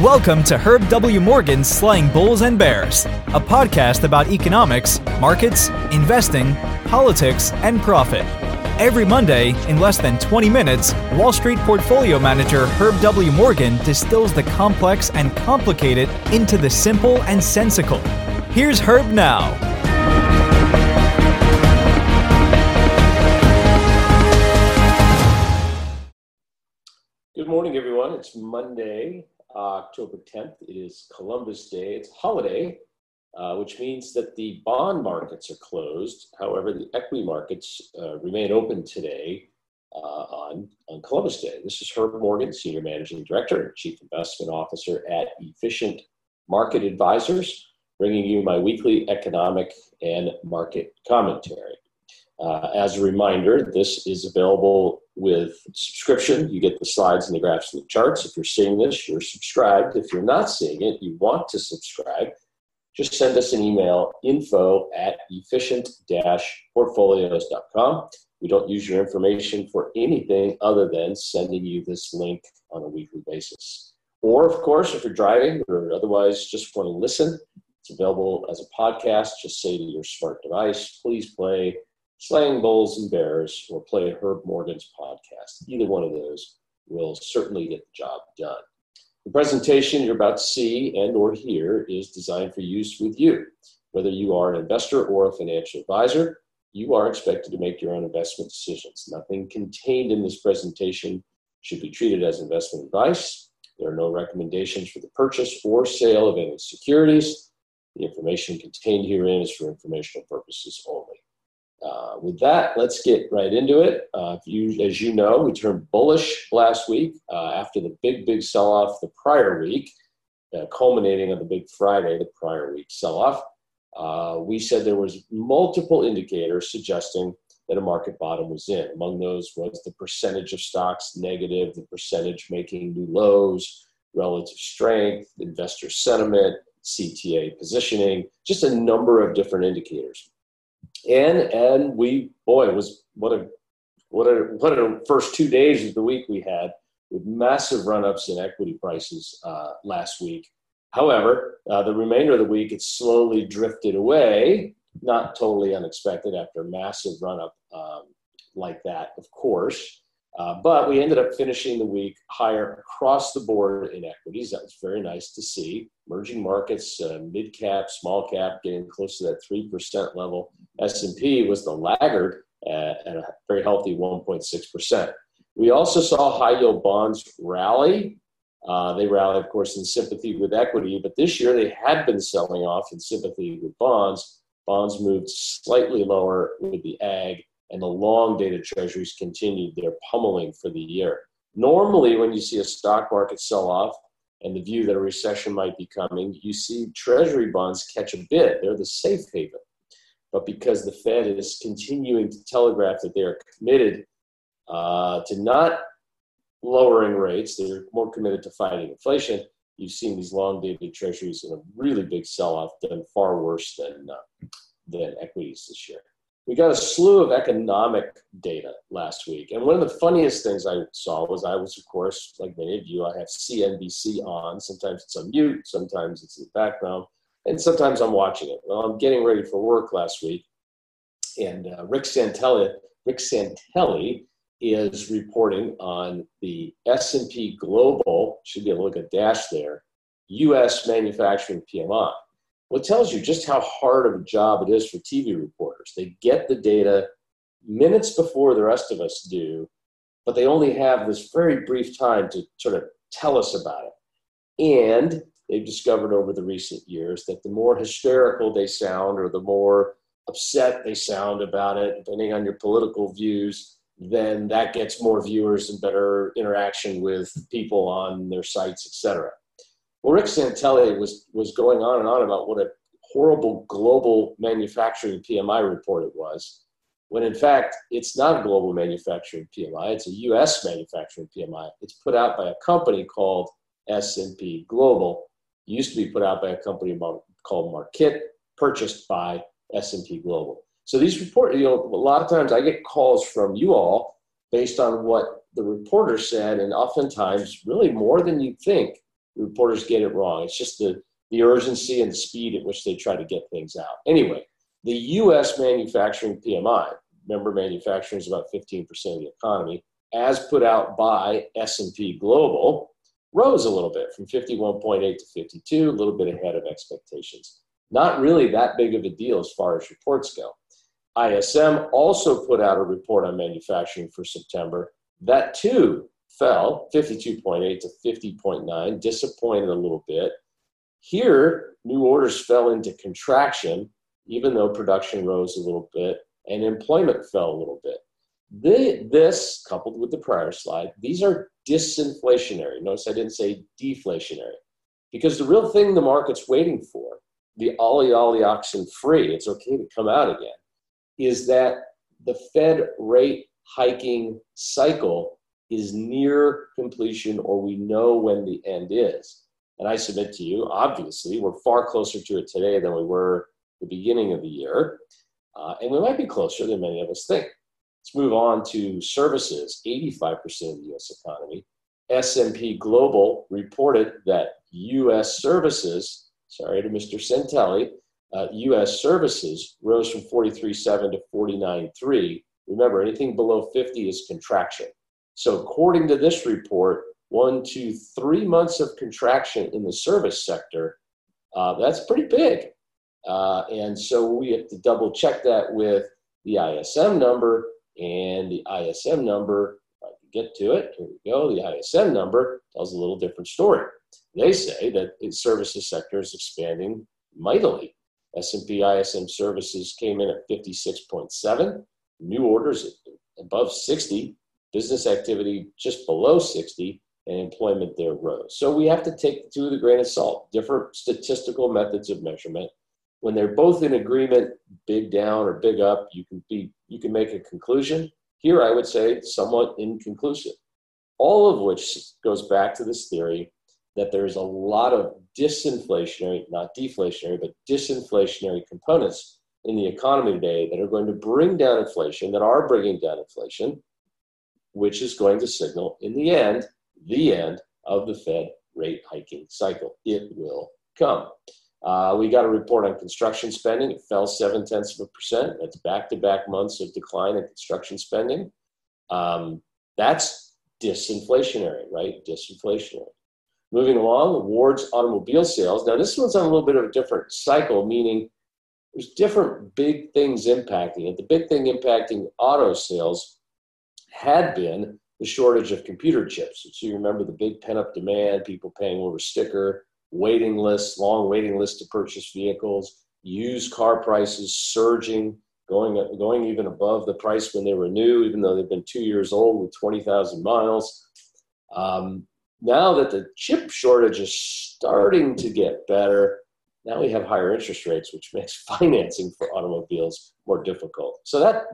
Welcome to Herb W. Morgan's Slaying Bulls and Bears, a podcast about economics, markets, investing, politics, and profit. Every Monday, in less than 20 minutes, Wall Street portfolio manager Herb W. Morgan distills the complex and complicated into the simple and sensical. Here's Herb now. Good morning, everyone. It's Monday, October 10th. It is Columbus Day. It's a holiday, uh, which means that the bond markets are closed. However, the equity markets uh, remain open today uh, on, on Columbus Day. This is Herb Morgan, Senior Managing Director and Chief Investment Officer at Efficient Market Advisors, bringing you my weekly economic and market commentary. Uh, as a reminder, this is available with subscription. You get the slides and the graphs and the charts. If you're seeing this, you're subscribed. If you're not seeing it, you want to subscribe, just send us an email info at efficient-portfolios.com. We don't use your information for anything other than sending you this link on a weekly basis. Or, of course, if you're driving or otherwise just want to listen, it's available as a podcast. Just say to your smart device, please play Slaying Bulls and Bears or play Herb Morgan's podcast. Either one of those will certainly get the job done. The presentation you're about to see and or hear is designed for use with you. Whether you are an investor or a financial advisor, you are expected to make your own investment decisions. Nothing contained in this presentation should be treated as investment advice. There are no recommendations for the purchase or sale of any securities. The information contained herein is for informational purposes only. Uh, with that, let's get right into it. Uh, you, as you know, we turned bullish last week uh, after the big, big sell off the prior week, uh, culminating on the big Friday, the prior week sell off. Uh, we said there was multiple indicators suggesting that a market bottom was in. Among those was the percentage of stocks negative, the percentage making new lows, relative strength, investor sentiment, CTA positioning, just a number of different indicators and and we boy it was what a what a what a first two days of the week we had with massive run-ups in equity prices uh, last week. However, uh, the remainder of the week it slowly drifted away, not totally unexpected after a massive run-up um, like that, of course. Uh, but we ended up finishing the week higher across the board in equities. That was very nice to see. Emerging markets, uh, mid cap, small cap, getting close to that three percent level. S and P was the laggard at, at a very healthy 1.6 percent. We also saw high yield bonds rally. Uh, they rallied, of course, in sympathy with equity, but this year they had been selling off in sympathy with bonds. Bonds moved slightly lower with the ag and the long dated treasuries continued their pummeling for the year. Normally, when you see a stock market sell off and the view that a recession might be coming, you see treasury bonds catch a bid. They're the safe haven. But because the Fed is continuing to telegraph that they are committed uh, to not lowering rates, they're more committed to fighting inflation. You've seen these long dated treasuries in a really big sell off, done far worse than, uh, than equities this year we got a slew of economic data last week. And one of the funniest things I saw was I was, of course, like many of you, I have CNBC on. Sometimes it's on mute, sometimes it's in the background, and sometimes I'm watching it. Well, I'm getting ready for work last week, and uh, Rick Santelli, Rick Santelli is reporting on the S&P Global, should be a look at dash there, U.S. manufacturing PMI. Well, it tells you just how hard of a job it is for TV reporters. They get the data minutes before the rest of us do, but they only have this very brief time to sort of tell us about it. And they've discovered over the recent years that the more hysterical they sound or the more upset they sound about it, depending on your political views, then that gets more viewers and better interaction with people on their sites, etc. Well, Rick Santelli was, was going on and on about what a horrible global manufacturing PMI report it was, when in fact it's not a global manufacturing PMI, it's a US manufacturing PMI. It's put out by a company called S&P Global. It used to be put out by a company called Markit, purchased by S&P Global. So these report, you know, a lot of times I get calls from you all based on what the reporter said, and oftentimes really more than you think reporters get it wrong. It's just the, the urgency and the speed at which they try to get things out. Anyway, the US manufacturing PMI, remember manufacturing is about 15% of the economy, as put out by S&P Global, rose a little bit from 51.8 to 52, a little bit ahead of expectations. Not really that big of a deal as far as reports go. ISM also put out a report on manufacturing for September. That too fell 52.8 to 50.9, disappointed a little bit. Here, new orders fell into contraction, even though production rose a little bit and employment fell a little bit. this, coupled with the prior slide, these are disinflationary. Notice I didn't say deflationary. Because the real thing the market's waiting for, the ollie ollie oxen free, it's okay to come out again, is that the Fed rate hiking cycle is near completion or we know when the end is. And I submit to you, obviously, we're far closer to it today than we were the beginning of the year. Uh, and we might be closer than many of us think. Let's move on to services, 85% of the US economy. S&P Global reported that US services, sorry to Mr. Santelli, uh, US services rose from 43.7 to 49.3. Remember, anything below 50 is contraction. So, according to this report, one to three months of contraction in the service sector, uh, that's pretty big. Uh, and so we have to double check that with the ISM number. And the ISM number, if I can get to it, here we go. The ISM number tells a little different story. They say that the services sector is expanding mightily. S&P ISM services came in at 56.7, new orders above 60, business activity just below 60, and employment there rose. So we have to take the two with a grain of salt, different statistical methods of measurement. When they're both in agreement, big down or big up, you can be you can make a conclusion. Here I would say somewhat inconclusive. All of which goes back to this theory that there's a lot of disinflationary, not deflationary, but disinflationary components in the economy today that are going to bring down inflation, that are bringing down inflation, which is going to signal in the end, the end of the Fed rate hiking cycle. It will come. Uh, we got a report on construction spending. It fell seven tenths of a percent. That's back to back months of decline in construction spending. Um, that's disinflationary, right? Disinflationary. Moving along, awards automobile sales. Now, this one's on a little bit of a different cycle, meaning there's different big things impacting it. The big thing impacting auto sales had been the shortage of computer chips. So you remember the big pent up demand, people paying over sticker, waiting lists, long waiting lists to purchase vehicles, used car prices surging, going, going even above the price when they were new, even though they've been two years old with 20,000 miles. Um, now that the chip shortage is starting to get better, now we have higher interest rates, which makes financing for automobiles more difficult. So that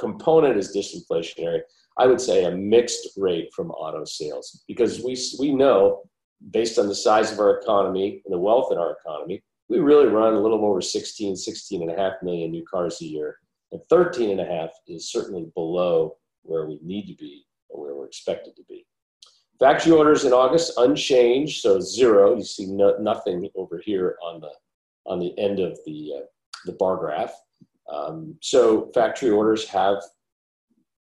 component is disinflationary. I would say a mixed rate from auto sales because we, we know based on the size of our economy and the wealth in our economy, we really run a little over 16, 16 and a half million new cars a year. And 13 and a half is certainly below where we need to be or where we're expected to be. Factory orders in August unchanged, so zero. You see no, nothing over here on the on the end of the uh, the bar graph. Um, so factory orders have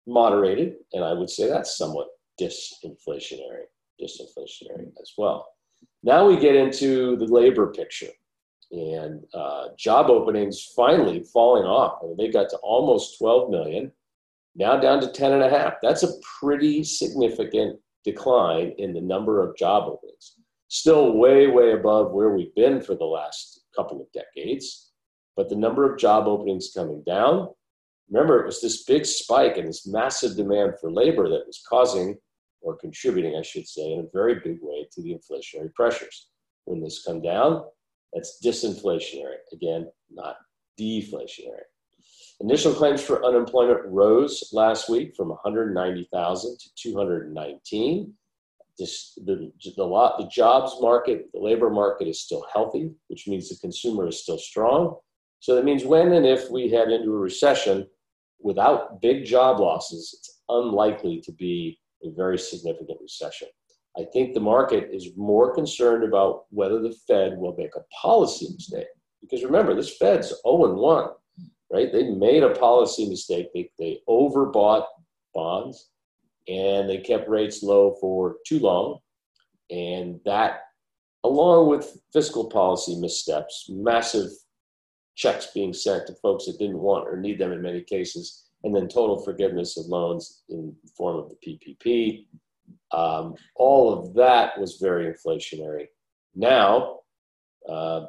moderated, and I would say that's somewhat disinflationary, disinflationary as well. Now we get into the labor picture, and uh, job openings finally falling off. I mean, they got to almost 12 million, now down to 10 and a half. That's a pretty significant decline in the number of job openings. Still way, way above where we've been for the last couple of decades, but the number of job openings coming down. Remember, it was this big spike and this massive demand for labor that was causing or contributing, I should say, in a very big way to the inflationary pressures. When this come down, that's disinflationary. Again, not deflationary. Initial claims for unemployment rose last week from 190,000 to 219. This, the, the, lot, the jobs market, the labor market is still healthy, which means the consumer is still strong. So that means when and if we head into a recession without big job losses, it's unlikely to be a very significant recession. I think the market is more concerned about whether the Fed will make a policy mistake. Because remember, this Fed's 0 and 1, right? They made a policy mistake. They, they overbought bonds and they kept rates low for too long. And that, along with fiscal policy missteps, massive checks being sent to folks that didn't want or need them in many cases, and then total forgiveness of loans in the form of the PPP. Um, all of that was very inflationary. Now, uh,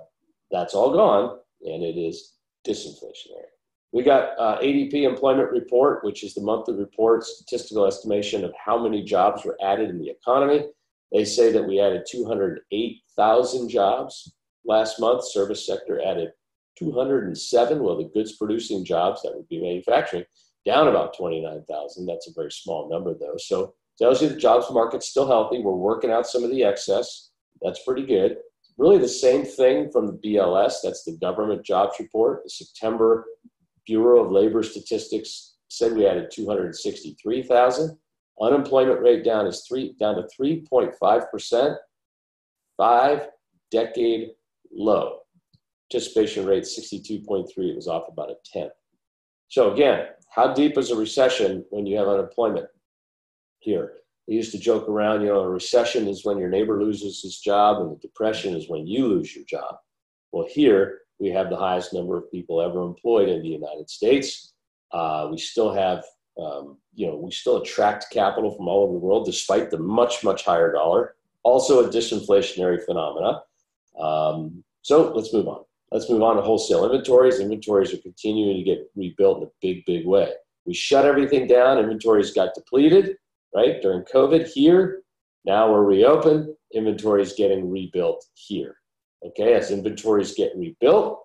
that's all gone, and it is disinflationary. We got uh, ADP employment report, which is the monthly report, statistical estimation of how many jobs were added in the economy. They say that we added 208,000 jobs last month. Service sector added 207. Well, the goods producing jobs, that would be manufacturing, down about 29,000. That's a very small number, though. So tells you the jobs market's still healthy. We're working out some of the excess. That's pretty good. Really, the same thing from the BLS. That's the government jobs report. The September Bureau of Labor Statistics said we added 263,000. Unemployment rate down is three down to 3.5 percent, five decade low. Participation rate 62.3. It was off about a tenth. So again, how deep is a recession when you have unemployment? Here, they used to joke around. You know, a recession is when your neighbor loses his job, and the depression is when you lose your job. Well, here we have the highest number of people ever employed in the United States. Uh, we still have, um, you know, we still attract capital from all over the world despite the much, much higher dollar. Also a disinflationary phenomena. Um, so let's move on. Let's move on to wholesale inventories. Inventories are continuing to get rebuilt in a big, big way. We shut everything down. Inventories got depleted, right, during COVID here. Now we're reopened. Inventories getting rebuilt here. Okay, as inventories get rebuilt,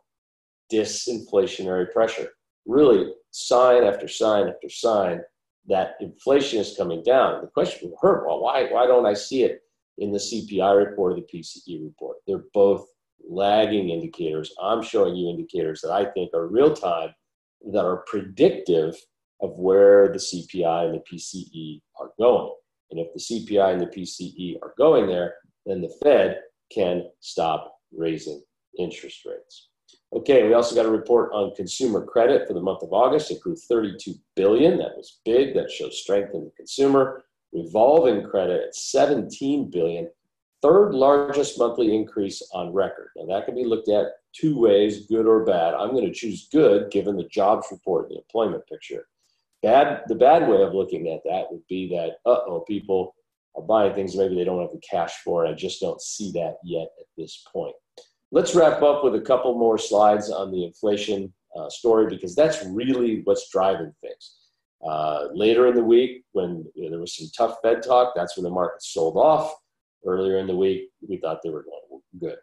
disinflationary pressure. Really, sign after sign after sign that inflation is coming down. The question. Well, why, why don't I see it in the CPI report or the PCE report? They're both lagging indicators. I'm showing you indicators that I think are real time that are predictive of where the CPI and the PCE are going. And if the CPI and the PCE are going there, then the Fed can stop raising interest rates. Okay, we also got a report on consumer credit for the month of August. It grew 32 billion. That was big. That shows strength in the consumer. Revolving credit at 17 billion, third largest monthly increase on record. Now that can be looked at two ways, good or bad. I'm going to choose good given the jobs report and the employment picture. Bad, the bad way of looking at that would be that, uh-oh, people are buying things maybe they don't have the cash for, and I just don't see that yet at this point. Let's wrap up with a couple more slides on the inflation uh, story because that's really what's driving things. Uh, later in the week, when you know, there was some tough Fed talk, that's when the market sold off. Earlier in the week, we thought they were going good.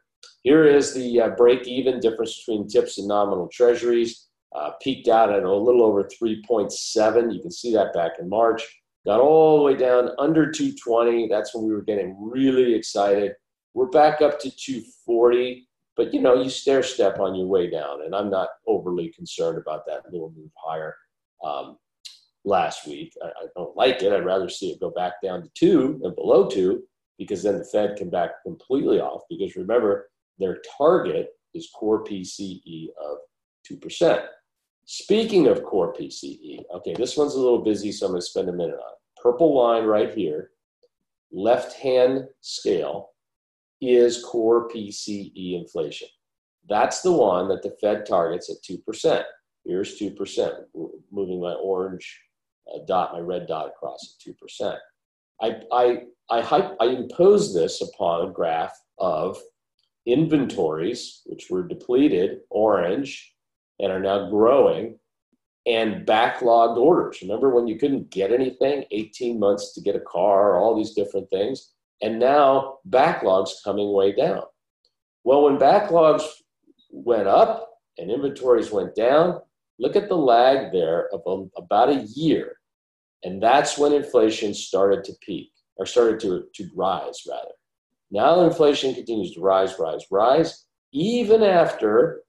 Here is the uh, break even difference between TIPS and nominal treasuries. Uh, peaked out at a little over 3.7. You can see that back in March. Got all the way down under 220. That's when we were getting really excited. We're back up to 240 but you know, you stair step on your way down, and I'm not overly concerned about that little move higher um, last week. I, I, don't like it. I'd rather see it go back down to two and below two, because then the Fed can back completely off. Because remember, their target is core PCE of two percent. Speaking of core PCE, okay, this one's a little busy, so I'm going to spend a minute on it. Purple line right here, left hand scale is core PCE inflation. That's the one that the Fed targets at 2%. Here's 2%, moving my orange uh, dot, my red dot across at 2%. I, I, I, hype, I impose this upon a graph of inventories, which were depleted, orange, and are now growing, and backlogged orders. Remember when you couldn't get anything, 18 months to get a car, all these different things? and now backlogs coming way down. Well, when backlogs went up and inventories went down, look at the lag there of a, about a year. And that's when inflation started to peak, or started to, to rise, rather. Now inflation continues to rise, rise, rise, even after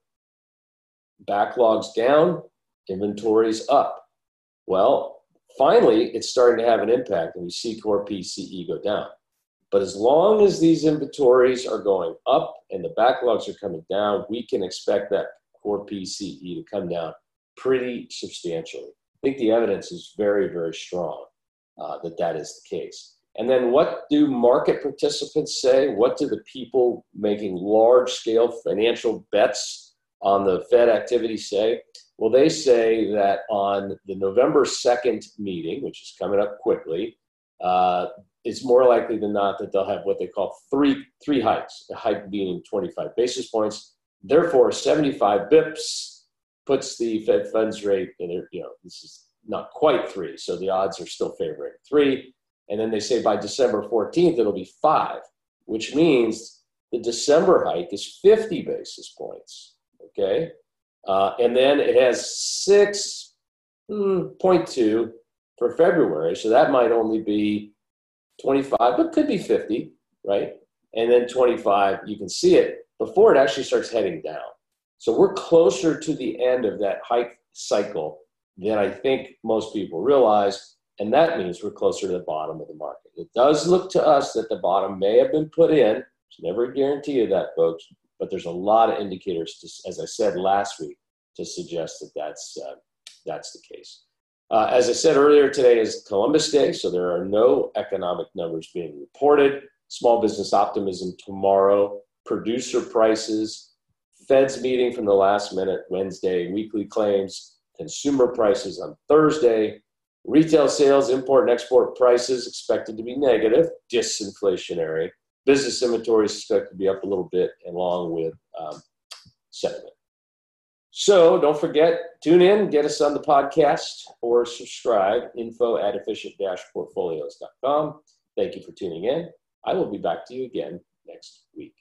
backlogs down, inventories up. Well, finally, it's starting to have an impact, and we see core PCE go down. But as long as these inventories are going up and the backlogs are coming down, we can expect that core PCE to come down pretty substantially. I think the evidence is very, very strong uh, that that is the case. And then what do market participants say? What do the people making large scale financial bets on the Fed activity say? Well, they say that on the November 2nd meeting, which is coming up quickly, uh, it's more likely than not that they'll have what they call three, three hikes, a hike being 25 basis points. Therefore, 75 bips puts the Fed funds rate, and you know, this is not quite three, so the odds are still favoring three. And then they say by December 14th, it'll be five, which means the December hike is 50 basis points. Okay. Uh, and then it has 6.2 hmm, for February. So that might only be 25, but could be 50, right? And then 25, you can see it before it actually starts heading down. So we're closer to the end of that hike cycle than I think most people realize. And that means we're closer to the bottom of the market. It does look to us that the bottom may have been put in. There's never a guarantee of that, folks. But there's a lot of indicators, to, as I said last week, to suggest that that's, uh, that's the case. Uh, as I said earlier, today is Columbus Day, so there are no economic numbers being reported. Small business optimism tomorrow, producer prices, Fed's meeting from the last minute Wednesday, weekly claims, consumer prices on Thursday, retail sales, import and export prices expected to be negative, disinflationary. Business inventories expected to be up a little bit, along with um, sentiment. So don't forget, tune in, get us on the podcast, or subscribe, info at efficient-portfolios.com. Thank you for tuning in. I will be back to you again next week.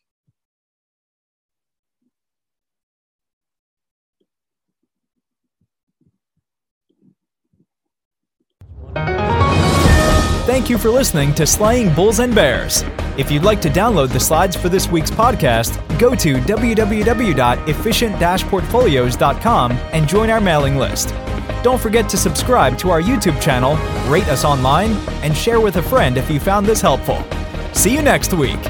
Thank you for listening to Slaying Bulls and Bears. If you'd like to download the slides for this week's podcast, go to www.efficient-portfolios.com and join our mailing list. Don't forget to subscribe to our YouTube channel, rate us online, and share with a friend if you found this helpful. See you next week.